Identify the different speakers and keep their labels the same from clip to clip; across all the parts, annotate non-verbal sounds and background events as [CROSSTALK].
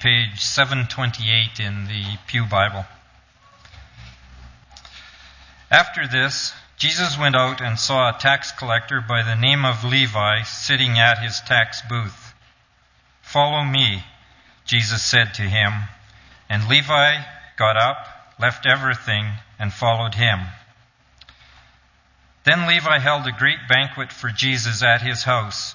Speaker 1: page 728 in the Pew Bible. After this, Jesus went out and saw a tax collector by the name of Levi sitting at his tax booth. Follow me, Jesus said to him. And Levi got up, left everything, and followed him. Then Levi held a great banquet for Jesus at his house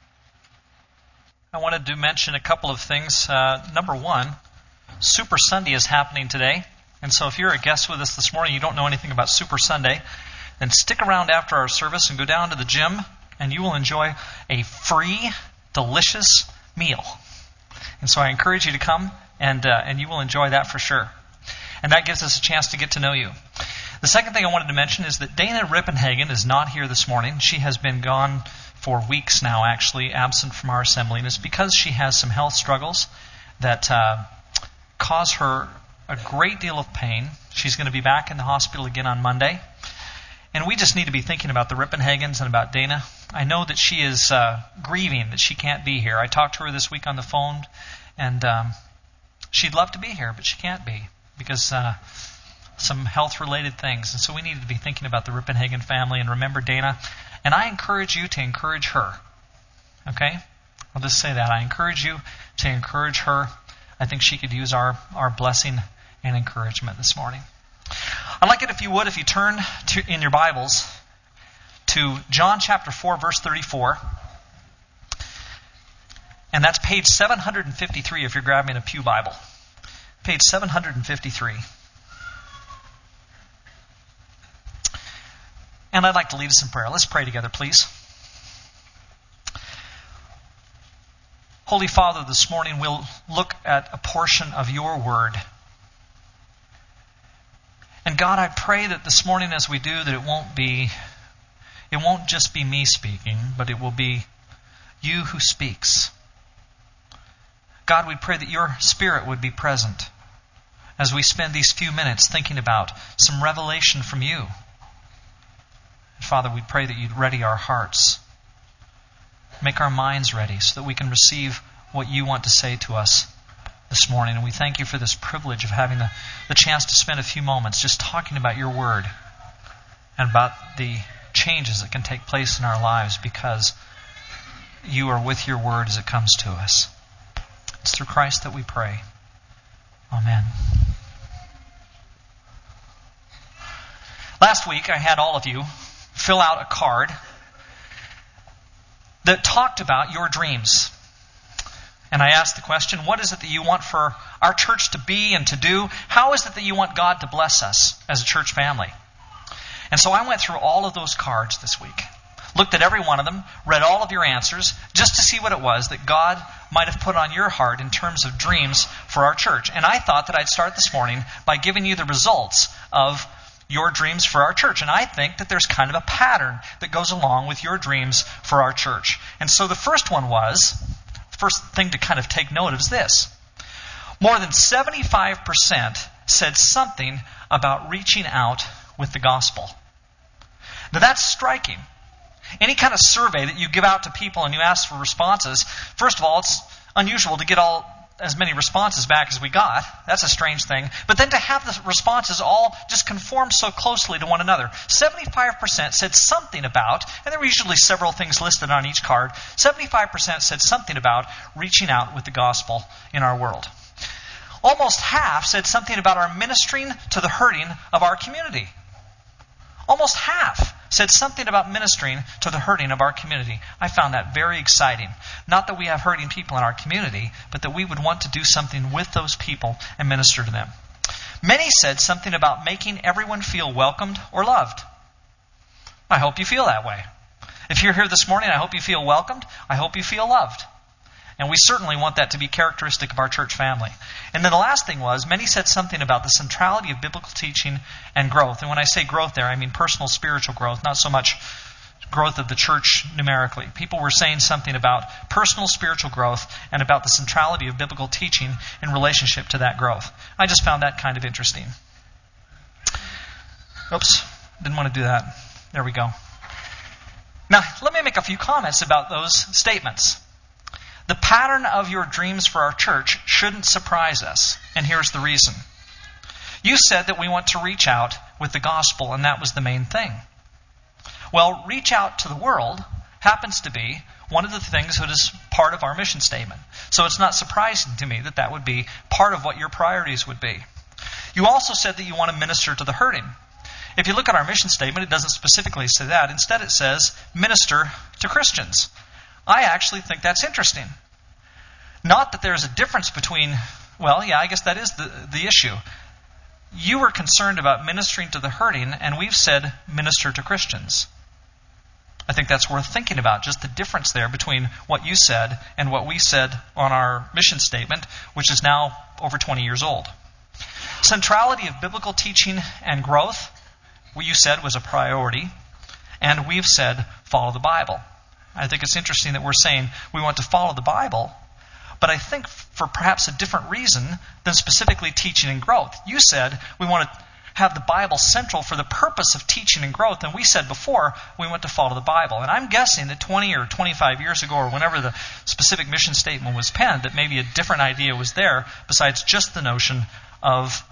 Speaker 2: I wanted to mention a couple of things. Uh, number one, Super Sunday is happening today. And so if you're a guest with us this morning, you don't know anything about Super Sunday, then stick around after our service and go down to the gym, and you will enjoy a free, delicious meal. And so I encourage you to come, and, uh, and you will enjoy that for sure. And that gives us a chance to get to know you. The second thing I wanted to mention is that Dana Rippenhagen is not here this morning. She has been gone for weeks now, actually, absent from our assembly. And it's because she has some health struggles that uh, cause her a great deal of pain. She's going to be back in the hospital again on Monday. And we just need to be thinking about the Rippenhagens and about Dana. I know that she is uh, grieving that she can't be here. I talked to her this week on the phone, and um, she'd love to be here, but she can't be because uh, some health related things. And so we need to be thinking about the Rippenhagen family and remember Dana. And I encourage you to encourage her. Okay? I'll just say that. I encourage you to encourage her. I think she could use our, our blessing and encouragement this morning. I'd like it if you would, if you turn to, in your Bibles to John chapter 4, verse 34. And that's page 753 if you're grabbing a Pew Bible. Page 753. And I'd like to lead us in prayer. Let's pray together, please. Holy Father, this morning we'll look at a portion of your word. And God, I pray that this morning as we do that it won't be it won't just be me speaking, but it will be you who speaks. God, we pray that your spirit would be present as we spend these few minutes thinking about some revelation from you. Father, we pray that you'd ready our hearts. Make our minds ready so that we can receive what you want to say to us this morning. And we thank you for this privilege of having the, the chance to spend a few moments just talking about your word and about the changes that can take place in our lives because you are with your word as it comes to us. It's through Christ that we pray. Amen. Last week, I had all of you fill out a card that talked about your dreams. And I asked the question, what is it that you want for our church to be and to do? How is it that you want God to bless us as a church family? And so I went through all of those cards this week, looked at every one of them, read all of your answers, just to see what it was that God might have put on your heart in terms of dreams for our church. And I thought that I'd start this morning by giving you the results of your dreams for our church. And I think that there's kind of a pattern that goes along with your dreams for our church. And so the first one was, the first thing to kind of take note of is this. More than 75% said something about reaching out with the gospel. Now that's striking. Any kind of survey that you give out to people and you ask for responses, first of all, it's unusual to get all as many responses back as we got. That's a strange thing. But then to have the responses all just conform so closely to one another. 75% said something about, and there were usually several things listed on each card, 75% said something about reaching out with the gospel in our world. Almost half said something about our ministering to the hurting of our community. Almost half said something about ministering to the hurting of our community. I found that very exciting. Not that we have hurting people in our community, but that we would want to do something with those people and minister to them. Many said something about making everyone feel welcomed or loved. I hope you feel that way. If you're here this morning, I hope you feel welcomed. I hope you feel loved. And we certainly want that to be characteristic of our church family. And then the last thing was, many said something about the centrality of biblical teaching and growth. And when I say growth there, I mean personal spiritual growth, not so much growth of the church numerically. People were saying something about personal spiritual growth and about the centrality of biblical teaching in relationship to that growth. I just found that kind of interesting. Oops, didn't want to do that. There we go. Now, let me make a few comments about those statements. The pattern of your dreams for our church shouldn't surprise us, and here's the reason. You said that we want to reach out with the gospel, and that was the main thing. Well, reach out to the world happens to be one of the things that is part of our mission statement. So it's not surprising to me that that would be part of what your priorities would be. You also said that you want to minister to the hurting. If you look at our mission statement, it doesn't specifically say that. Instead, it says minister to Christians. I actually think that's interesting. Not that there's a difference between, well, yeah, I guess that is the, the issue. You were concerned about ministering to the hurting, and we've said minister to Christians. I think that's worth thinking about, just the difference there between what you said and what we said on our mission statement, which is now over 20 years old. Centrality of biblical teaching and growth, what you said was a priority, and we've said follow the Bible. I think it's interesting that we're saying we want to follow the Bible, but I think for perhaps a different reason than specifically teaching and growth. You said we want to have the Bible central for the purpose of teaching and growth, and we said before we want to follow the Bible. And I'm guessing that 20 or 25 years ago, or whenever the specific mission statement was penned, that maybe a different idea was there besides just the notion of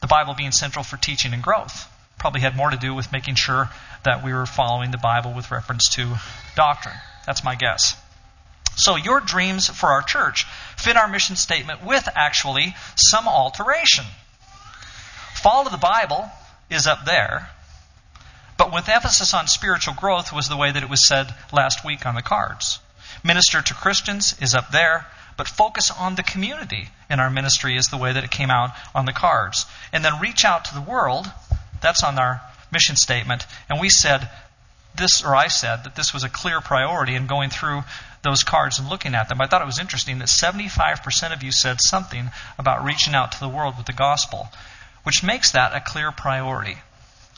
Speaker 2: the Bible being central for teaching and growth. Probably had more to do with making sure that we were following the Bible with reference to doctrine. That's my guess. So, your dreams for our church fit our mission statement with actually some alteration. Follow the Bible is up there, but with emphasis on spiritual growth was the way that it was said last week on the cards. Minister to Christians is up there, but focus on the community in our ministry is the way that it came out on the cards. And then reach out to the world, that's on our mission statement. And we said this, or I said, that this was a clear priority in going through those cards and looking at them. I thought it was interesting that 75% of you said something about reaching out to the world with the gospel, which makes that a clear priority.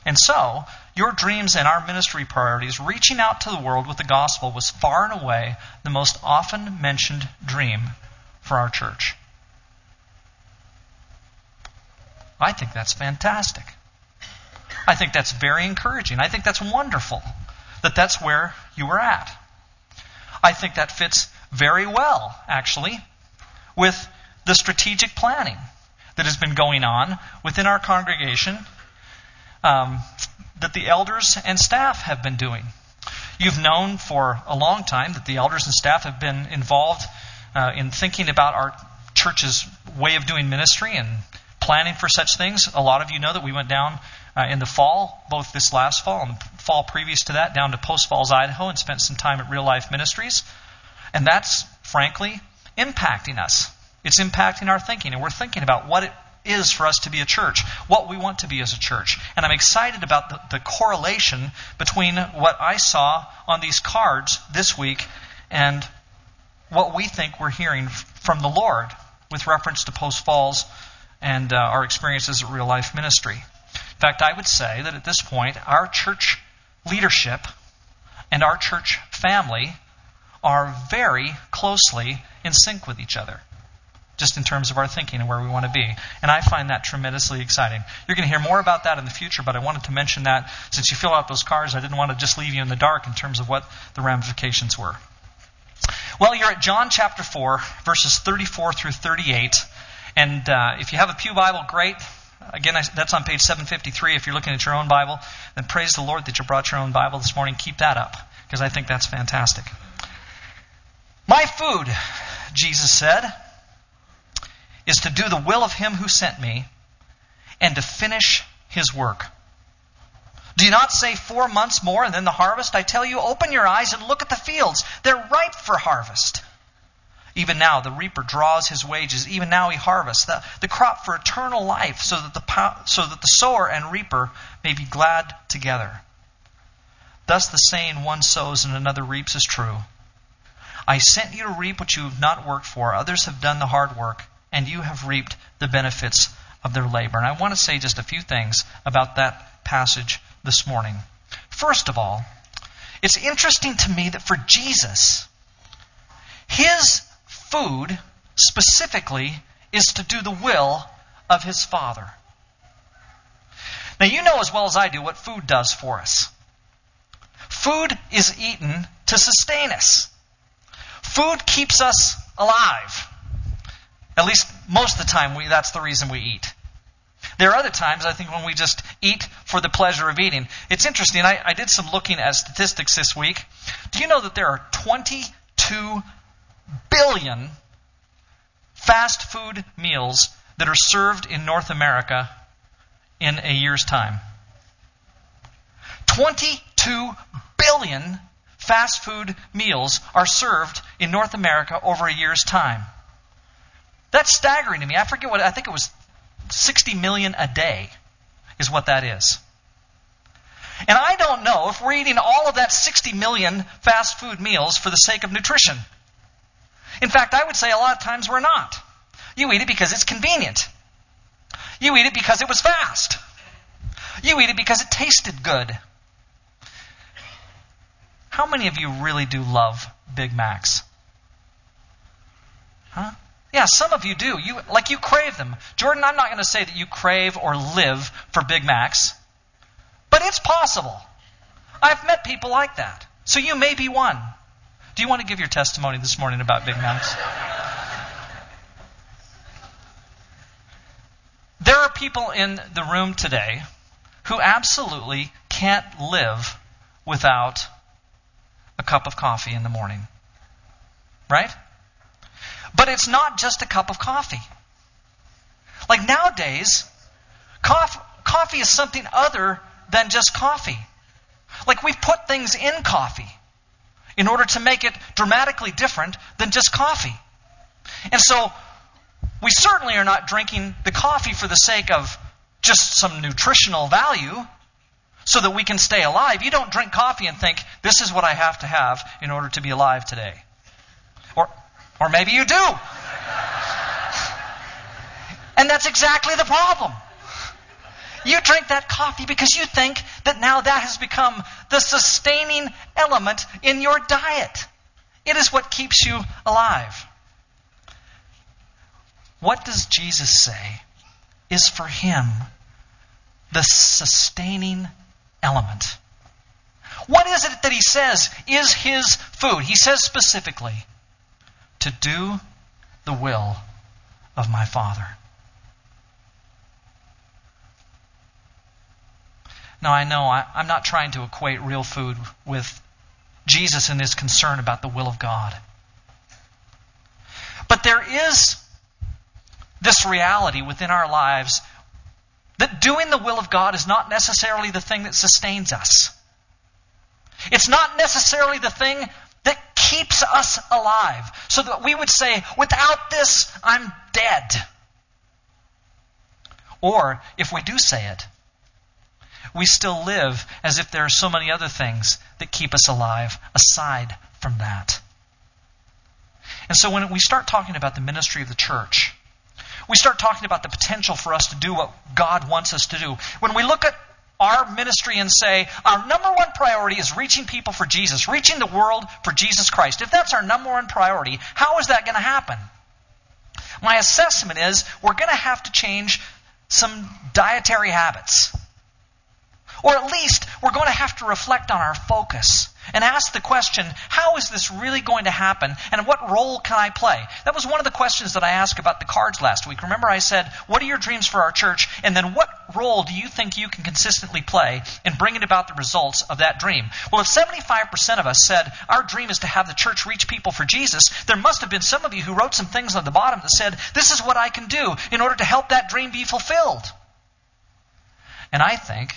Speaker 2: And so, your dreams and our ministry priorities, reaching out to the world with the gospel, was far and away the most often mentioned dream for our church. I think that's fantastic. I think that's very encouraging. I think that's wonderful that that's where you were at. I think that fits very well, actually, with the strategic planning that has been going on within our congregation um, that the elders and staff have been doing. You've known for a long time that the elders and staff have been involved uh, in thinking about our church's way of doing ministry and planning for such things. A lot of you know that we went down uh, in the fall, both this last fall and the fall previous to that, down to Post Falls, Idaho, and spent some time at Real Life Ministries. And that's, frankly, impacting us. It's impacting our thinking, and we're thinking about what it is for us to be a church, what we want to be as a church. And I'm excited about the, the correlation between what I saw on these cards this week and what we think we're hearing from the Lord with reference to Post Falls and uh, our experiences at Real Life Ministry. In fact, I would say that at this point, our church leadership and our church family are very closely in sync with each other, just in terms of our thinking and where we want to be. And I find that tremendously exciting. You're going to hear more about that in the future, but I wanted to mention that since you fill out those cards, I didn't want to just leave you in the dark in terms of what the ramifications were. Well, you're at John chapter 4, verses 34 through 38. And uh, if you have a Pew Bible, great. Again, that's on page 753. If you're looking at your own Bible, then praise the Lord that you brought your own Bible this morning. Keep that up, because I think that's fantastic. My food, Jesus said, is to do the will of him who sent me and to finish his work. Do you not say four months more and then the harvest? I tell you, open your eyes and look at the fields. They're ripe for harvest. Even now, the reaper draws his wages. Even now, he harvests the, the crop for eternal life, so that, the, so that the sower and reaper may be glad together. Thus, the saying, one sows and another reaps, is true. I sent you to reap what you have not worked for. Others have done the hard work, and you have reaped the benefits of their labor. And I want to say just a few things about that passage this morning. First of all, it's interesting to me that for Jesus, his food specifically is to do the will of his Father. Now, you know as well as I do what food does for us. Food is eaten to sustain us. Food keeps us alive. At least most of the time, we, that's the reason we eat. There are other times, I think, when we just eat for the pleasure of eating. It's interesting. I, I did some looking at statistics this week. Do you know that there are 22 billion fast food meals that are served in North America in a year's time? 22 billion fast food meals are served in North America over a year's time. That's staggering to me. I forget what, I think it was 60 million a day is what that is. And I don't know if we're eating all of that 60 million fast food meals for the sake of nutrition. In fact, I would say a lot of times we're not. You eat it because it's convenient. You eat it because it was fast. You eat it because it tasted good. How many of you really do love Big Macs? Huh? Yeah, some of you do. You like you crave them. Jordan, I'm not going to say that you crave or live for Big Macs, but it's possible. I've met people like that. So you may be one. Do you want to give your testimony this morning about Big Macs? there are people in the room today who absolutely can't live without a cup of coffee in the morning. Right? But it's not just a cup of coffee. Like nowadays, coffee, coffee is something other than just coffee. Like we put things in coffee in order to make it dramatically different than just coffee. And so we certainly are not drinking the coffee for the sake of just some nutritional value so that we can stay alive. You don't drink coffee and think, this is what I have to have in order to be alive today. Or, or maybe you do. And that's exactly the problem. You drink that coffee because you think that now that has become the sustaining element in your diet. It is what keeps you alive. What does Jesus say is for him the sustaining element. What is it that he says is his food? He says specifically, to do the will of my Father. Now, I know I, am not trying to equate real food with Jesus and his concern about the will of God. But there is this reality within our lives that doing the will of God is not necessarily the thing that sustains us. It's not necessarily the thing that keeps us alive. So that we would say, without this, I'm dead. Or, if we do say it, we still live as if there are so many other things that keep us alive aside from that. And so when we start talking about the ministry of the church, we start talking about the potential for us to do what God wants us to do. When we look at our ministry and say, our number one priority is reaching people for Jesus, reaching the world for Jesus Christ. If that's our number one priority, how is that going to happen? My assessment is we're going to have to change some dietary habits. Or at least we're going to have to reflect on our focus and ask the question, how is this really going to happen and what role can I play? That was one of the questions that I asked about the cards last week. Remember I said, what are your dreams for our church? And then what role do you think you can consistently play in bringing about the results of that dream? Well, if 75% of us said our dream is to have the church reach people for Jesus, there must have been some of you who wrote some things on the bottom that said, this is what I can do in order to help that dream be fulfilled. And I think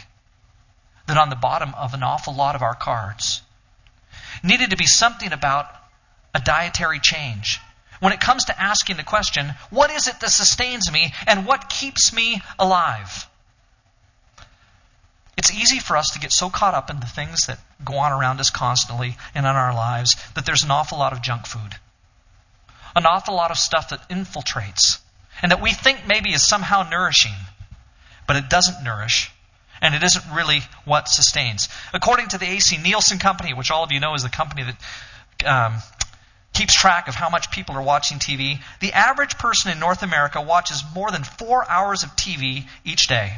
Speaker 2: on the bottom of an awful lot of our cards needed to be something about a dietary change. When it comes to asking the question, what is it that sustains me and what keeps me alive? It's easy for us to get so caught up in the things that go on around us constantly and in our lives that there's an awful lot of junk food. An awful lot of stuff that infiltrates and that we think maybe is somehow nourishing, but it doesn't nourish and it isn't really what sustains. According to the AC Nielsen Company, which all of you know is the company that um, keeps track of how much people are watching TV, the average person in North America watches more than four hours of TV each day.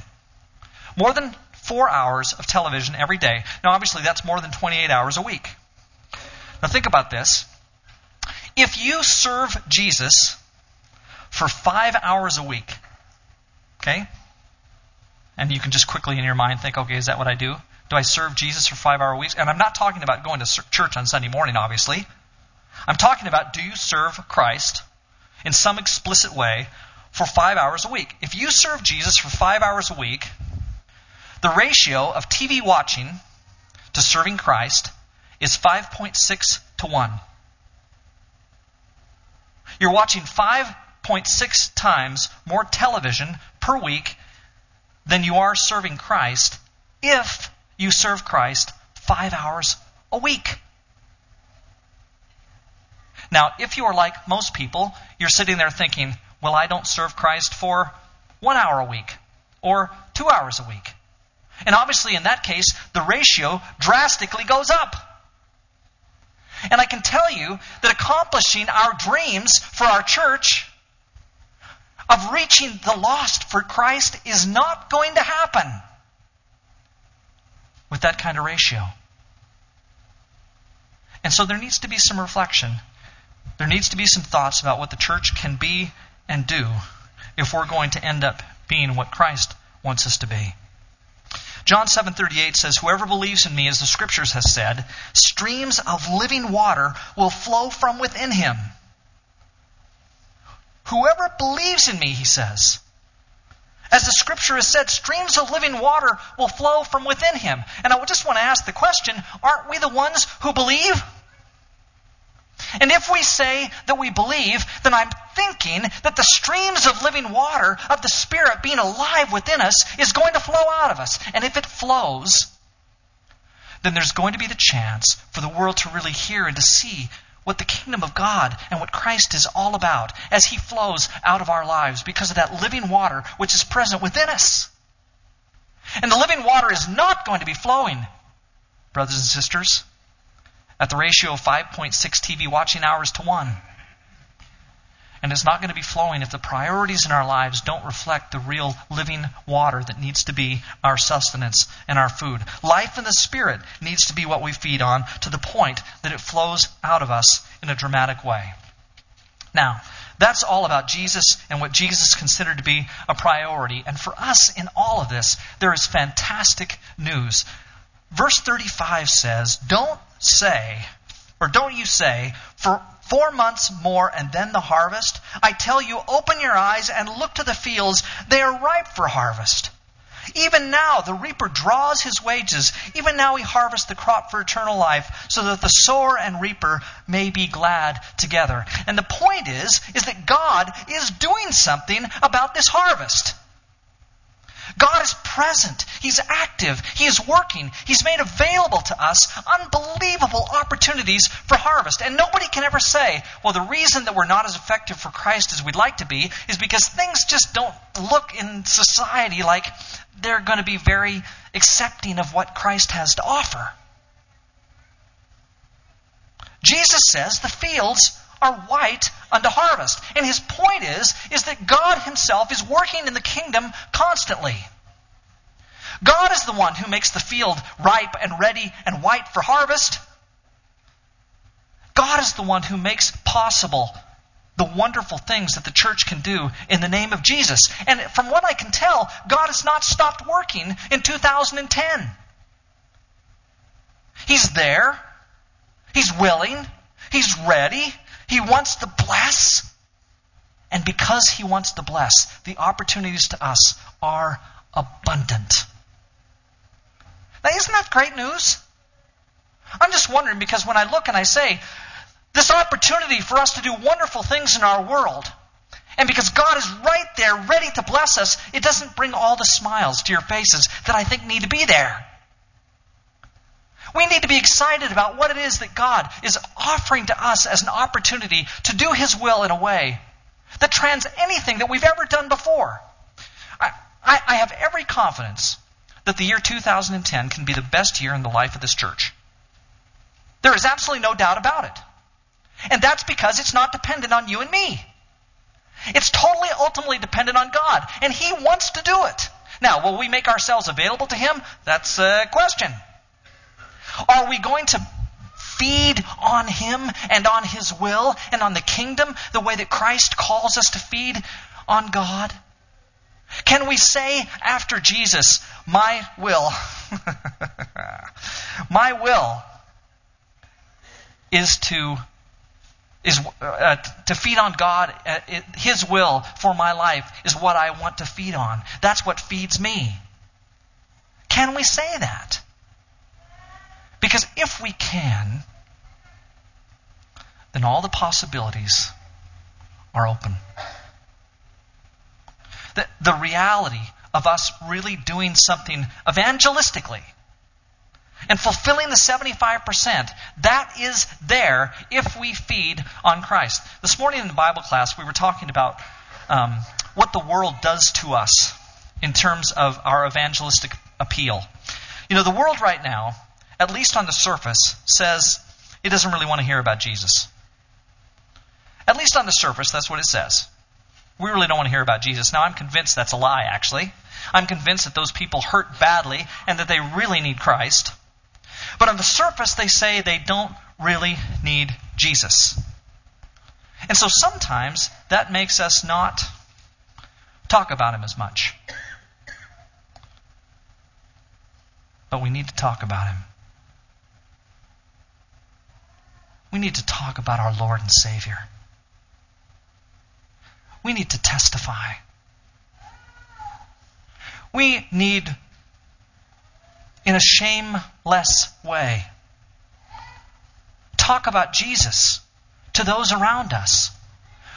Speaker 2: More than four hours of television every day. Now, obviously, that's more than 28 hours a week. Now, think about this. If you serve Jesus for five hours a week, okay? And you can just quickly in your mind think, okay, is that what I do? Do I serve Jesus for five hour weeks? And I'm not talking about going to church on Sunday morning, obviously. I'm talking about do you serve Christ in some explicit way for five hours a week? If you serve Jesus for five hours a week, the ratio of TV watching to serving Christ is 5.6 to 1. You're watching 5.6 times more television per week than you are serving Christ if you serve Christ five hours a week. Now, if you are like most people, you're sitting there thinking, well, I don't serve Christ for one hour a week or two hours a week. And obviously, in that case, the ratio drastically goes up. And I can tell you that accomplishing our dreams for our church of reaching the lost for Christ is not going to happen with that kind of ratio. And so there needs to be some reflection. There needs to be some thoughts about what the church can be and do if we're going to end up being what Christ wants us to be. John 7:38 says whoever believes in me as the scriptures has said streams of living water will flow from within him. Whoever believes in me, he says. As the scripture has said, streams of living water will flow from within him. And I just want to ask the question aren't we the ones who believe? And if we say that we believe, then I'm thinking that the streams of living water of the Spirit being alive within us is going to flow out of us. And if it flows, then there's going to be the chance for the world to really hear and to see what the kingdom of God and what Christ is all about as He flows out of our lives because of that living water which is present within us. And the living water is not going to be flowing, brothers and sisters, at the ratio of 5.6 TV watching hours to 1. And it's not going to be flowing if the priorities in our lives don't reflect the real living water that needs to be our sustenance and our food. Life in the Spirit needs to be what we feed on to the point that it flows out of us in a dramatic way. Now, that's all about Jesus and what Jesus considered to be a priority. And for us in all of this, there is fantastic news. Verse 35 says, Don't say, or don't you say, for four months more and then the harvest? I tell you, open your eyes and look to the fields. They are ripe for harvest. Even now, the reaper draws his wages. Even now, he harvests the crop for eternal life, so that the sower and reaper may be glad together. And the point is, is that God is doing something about this harvest. God is present. He's active. He is working. He's made available to us unbelievable opportunities for harvest. And nobody can ever say, well, the reason that we're not as effective for Christ as we'd like to be is because things just don't look in society like they're going to be very accepting of what Christ has to offer. Jesus says the fields are white unto harvest. And his point is, is that God himself is working in the kingdom constantly. God is the one who makes the field ripe and ready and white for harvest. God is the one who makes possible the wonderful things that the church can do in the name of Jesus. And from what I can tell, God has not stopped working in 2010. He's there. He's willing. He's ready. He wants to bless. And because He wants to bless, the opportunities to us are abundant. Now, isn't that great news? I'm just wondering because when I look and I say, this opportunity for us to do wonderful things in our world, and because God is right there ready to bless us, it doesn't bring all the smiles to your faces that I think need to be there. We need to be excited about what it is that God is offering to us as an opportunity to do His will in a way that trans anything that we've ever done before. I, I, I have every confidence that the year 2010 can be the best year in the life of this church. There is absolutely no doubt about it. And that's because it's not dependent on you and me. It's totally ultimately dependent on God, and He wants to do it. Now, will we make ourselves available to Him? That's a question. Are we going to feed on Him and on His will and on the kingdom the way that Christ calls us to feed on God? Can we say after Jesus, My will, [LAUGHS] my will is to is uh, to feed on God. Uh, it, His will for my life is what I want to feed on. That's what feeds me. Can we say that? Because if we can, then all the possibilities are open. The, the reality of us really doing something evangelistically and fulfilling the 75%, that is there if we feed on Christ. This morning in the Bible class, we were talking about um, what the world does to us in terms of our evangelistic appeal. You know, the world right now at least on the surface, says it doesn't really want to hear about Jesus. At least on the surface, that's what it says. We really don't want to hear about Jesus. Now, I'm convinced that's a lie, actually. I'm convinced that those people hurt badly and that they really need Christ. But on the surface, they say they don't really need Jesus. And so sometimes that makes us not talk about him as much. But we need to talk about him. We need to talk about our Lord and Savior. We need to testify. We need, in a shameless way, talk about Jesus to those around us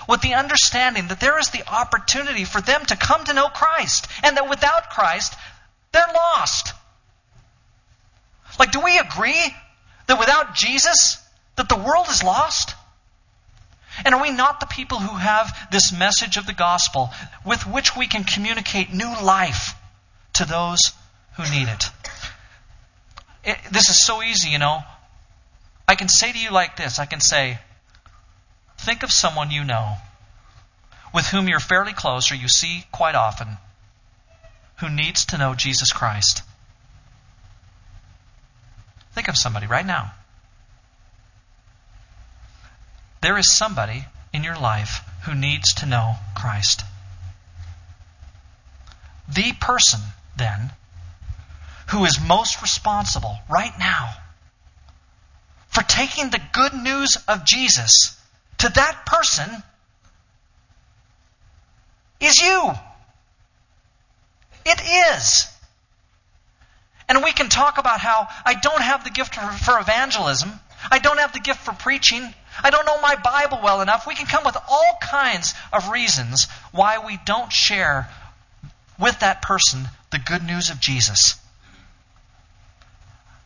Speaker 2: with the understanding that there is the opportunity for them to come to know Christ and that without Christ, they're lost. Like, do we agree that without Jesus, that the world is lost? And are we not the people who have this message of the gospel with which we can communicate new life to those who need it? it? This is so easy, you know. I can say to you like this I can say, think of someone you know with whom you're fairly close or you see quite often who needs to know Jesus Christ. Think of somebody right now. There is somebody in your life who needs to know Christ. The person, then, who is most responsible right now for taking the good news of Jesus to that person is you. It is. And we can talk about how I don't have the gift for evangelism. I don't have the gift for preaching. I don't know my Bible well enough. We can come with all kinds of reasons why we don't share with that person the good news of Jesus.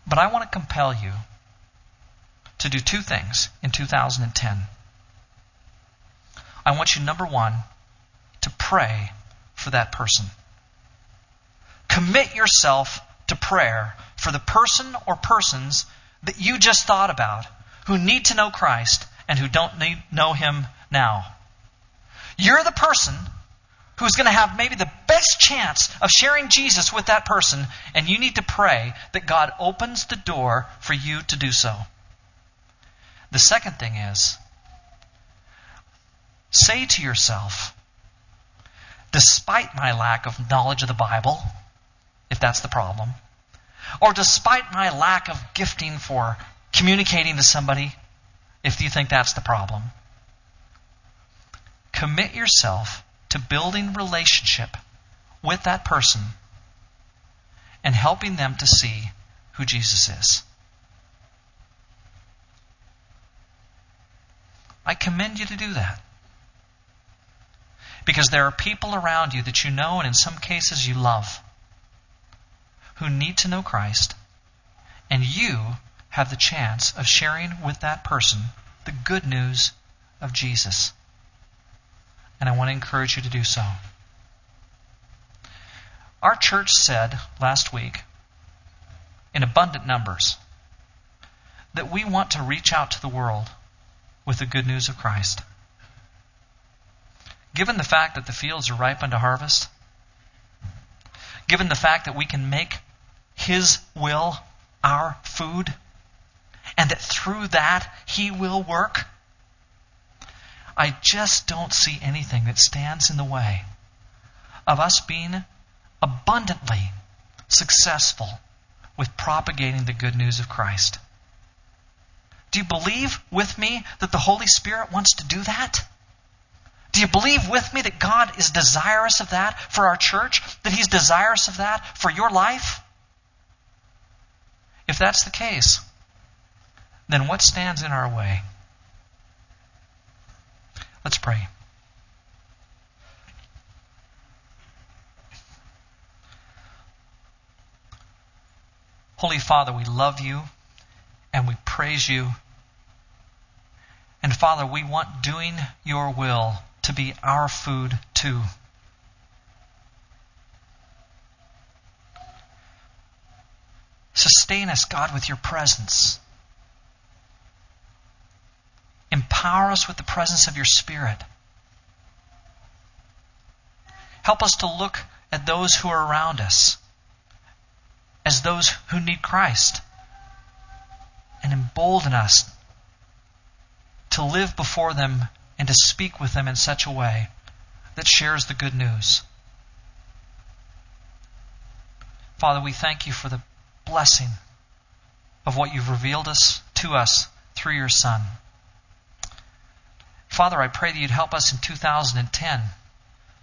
Speaker 2: But I want to compel you to do two things in 2010. I want you, number one, to pray for that person. Commit yourself to prayer for the person or persons that you just thought about who need to know Christ and who don't need, know Him now. You're the person who's going to have maybe the best chance of sharing Jesus with that person, and you need to pray that God opens the door for you to do so. The second thing is say to yourself, despite my lack of knowledge of the Bible, if that's the problem, or despite my lack of gifting for communicating to somebody, if you think that's the problem, commit yourself to building relationship with that person and helping them to see who Jesus is. I commend you to do that. Because there are people around you that you know and in some cases you love who need to know Christ, and you have the chance of sharing with that person the good news of Jesus. And I want to encourage you to do so. Our church said last week, in abundant numbers, that we want to reach out to the world with the good news of Christ. Given the fact that the fields are ripe unto harvest, given the fact that we can make His will our food, and that through that He will work, I just don't see anything that stands in the way of us being abundantly successful with propagating the good news of Christ. Do you believe with me that the Holy Spirit wants to do that? Do you believe with me that God is desirous of that for our church? That He's desirous of that for your life? If that's the case, then what stands in our way? Let's pray. Holy Father, we love you and we praise you. And Father, we want doing your will to be our food too. Sustain us, God, with your presence. Empower us with the presence of your Spirit. Help us to look at those who are around us as those who need Christ. And embolden us to live before them and to speak with them in such a way that shares the good news. Father, we thank you for the blessing of what you've revealed us to us through your Son. Father, I pray that you'd help us in 2010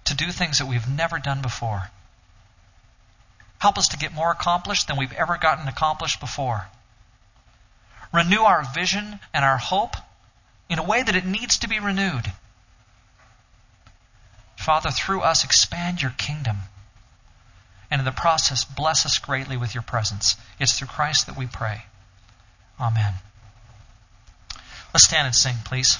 Speaker 2: to do things that we've never done before. Help us to get more accomplished than we've ever gotten accomplished before. Renew our vision and our hope in a way that it needs to be renewed. Father, through us, expand your kingdom. And in the process, bless us greatly with your presence. It's through Christ that we pray. Amen. Let's stand and sing, please.